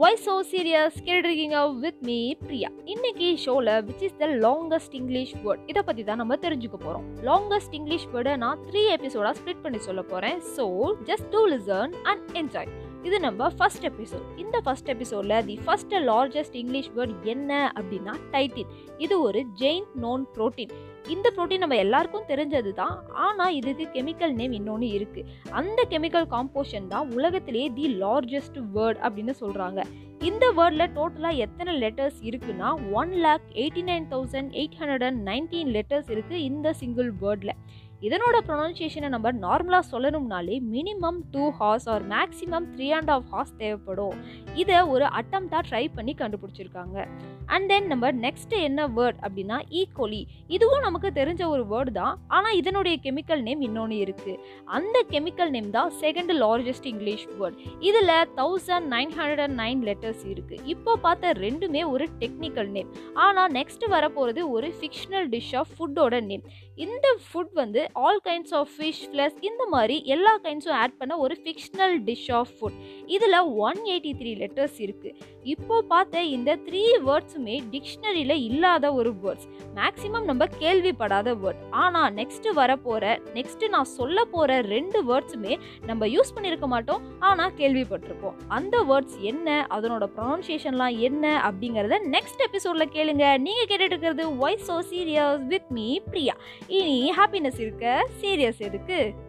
Y so serious கேட்டுருக்கீங்க with me Priya. இன்னைக்கு ஷோவில் which is the longest English word இதை பற்றி தான் நம்ம தெரிஞ்சுக்க போகிறோம் லாங்கஸ்ட் இங்கிலீஷ் வேர்டை நான் த்ரீ எபிசோடாக ஸ்ப்ளிட் பண்ணி சொல்ல போகிறேன் so just to listen and enjoy இது நம்ம ஃபர்ஸ்ட் எபிசோட் இந்த ஃபர்ஸ்ட் எபிசோடில் the first largest English word என்ன அப்படின்னா டைட்டின் இது ஒரு ஜெயின் நோன் புரோட்டீன் இந்த ப்ரோட்டீன் நம்ம எல்லாருக்கும் தெரிஞ்சது தான் ஆனால் இதுக்கு கெமிக்கல் நேம் இன்னொன்று இருக்குது அந்த கெமிக்கல் காம்போஷன் தான் உலகத்திலேயே தி லார்ஜஸ்ட் வேர்ட் அப்படின்னு சொல்கிறாங்க இந்த வேர்டில் டோட்டலாக எத்தனை லெட்டர்ஸ் இருக்குன்னா one lakh eighty nine thousand eight hundred and nineteen letters இருக்குது இந்த சிங்கிள் வேர்டில் இதனோட ப்ரொனன்சியேஷனை நம்ம நார்மலாக சொல்லணும்னாலே minimum two hours or maximum three and half hours தேவைப்படும். இதை ஒரு அட்டம்ப்டாக ட்ரை பண்ணி கண்டுபிடிச்சிருக்காங்க. அண்ட் தென் நம்ம நெக்ஸ்ட் என்ன வேர்ட் அப்படின்னா e. ஈக்கோலி இதுவும் நமக்கு தெரிஞ்ச ஒரு வேர்டு தான். ஆனால் இதனுடைய கெமிக்கல் நேம் இன்னொன்று இருக்குது அந்த கெமிக்கல் நேம் தான் செகண்ட் லார்ஜஸ்ட் இங்கிலீஷ் வேர்ட் இதில் thousand nine hundred and nine letters இருக்குது இப்போ பார்த்த ரெண்டுமே ஒரு டெக்னிக்கல் நேம் ஆனால் நெக்ஸ்ட் வரப்போகிறது ஒரு ஃபிக்ஷனல் டிஷ் ஆஃப் ஃபுட்டோட நேம் இந்த ஃபுட் வந்து all kinds of fish plus இந்த மாதிரி எல்லா கைண்ட்ஸும் ஆட் பண்ண ஒரு ஃபிக்ஷனல் டிஷ் ஆஃப் ஃபுட் இதில் ஒன் எயிட்டி த்ரீ லெட்டர்ஸ் இருக்குது இப்போ பார்த்த இந்த த்ரீ வேர்ட்ஸுமே டிக்ஷனரியில் இல்லாத ஒரு வேர்ட்ஸ் மேக்ஸிமம் நம்ம கேள்விப்படாத வேர்ட் ஆனால் நெக்ஸ்ட்டு வரப்போகிற நெக்ஸ்ட்டு நான் சொல்ல போகிற ரெண்டு வேர்ட்ஸுமே நம்ம யூஸ் பண்ணியிருக்க மாட்டோம். ஆனால் கேள்விப்பட்டிருப்போம். அந்த வேர்ட்ஸ் என்ன? அதனோட ப்ரொனன்சியேஷன்லாம் என்ன அப்படிங்கிறத நெக்ஸ்ட் எபிசோடில் கேளுங்க. நீங்கள் கேட்டுட்டு இருக்கிறது voice so serious with me Priya. இனி ஹாப்பினஸ் இருக்க சீரியஸ் எதுக்கு?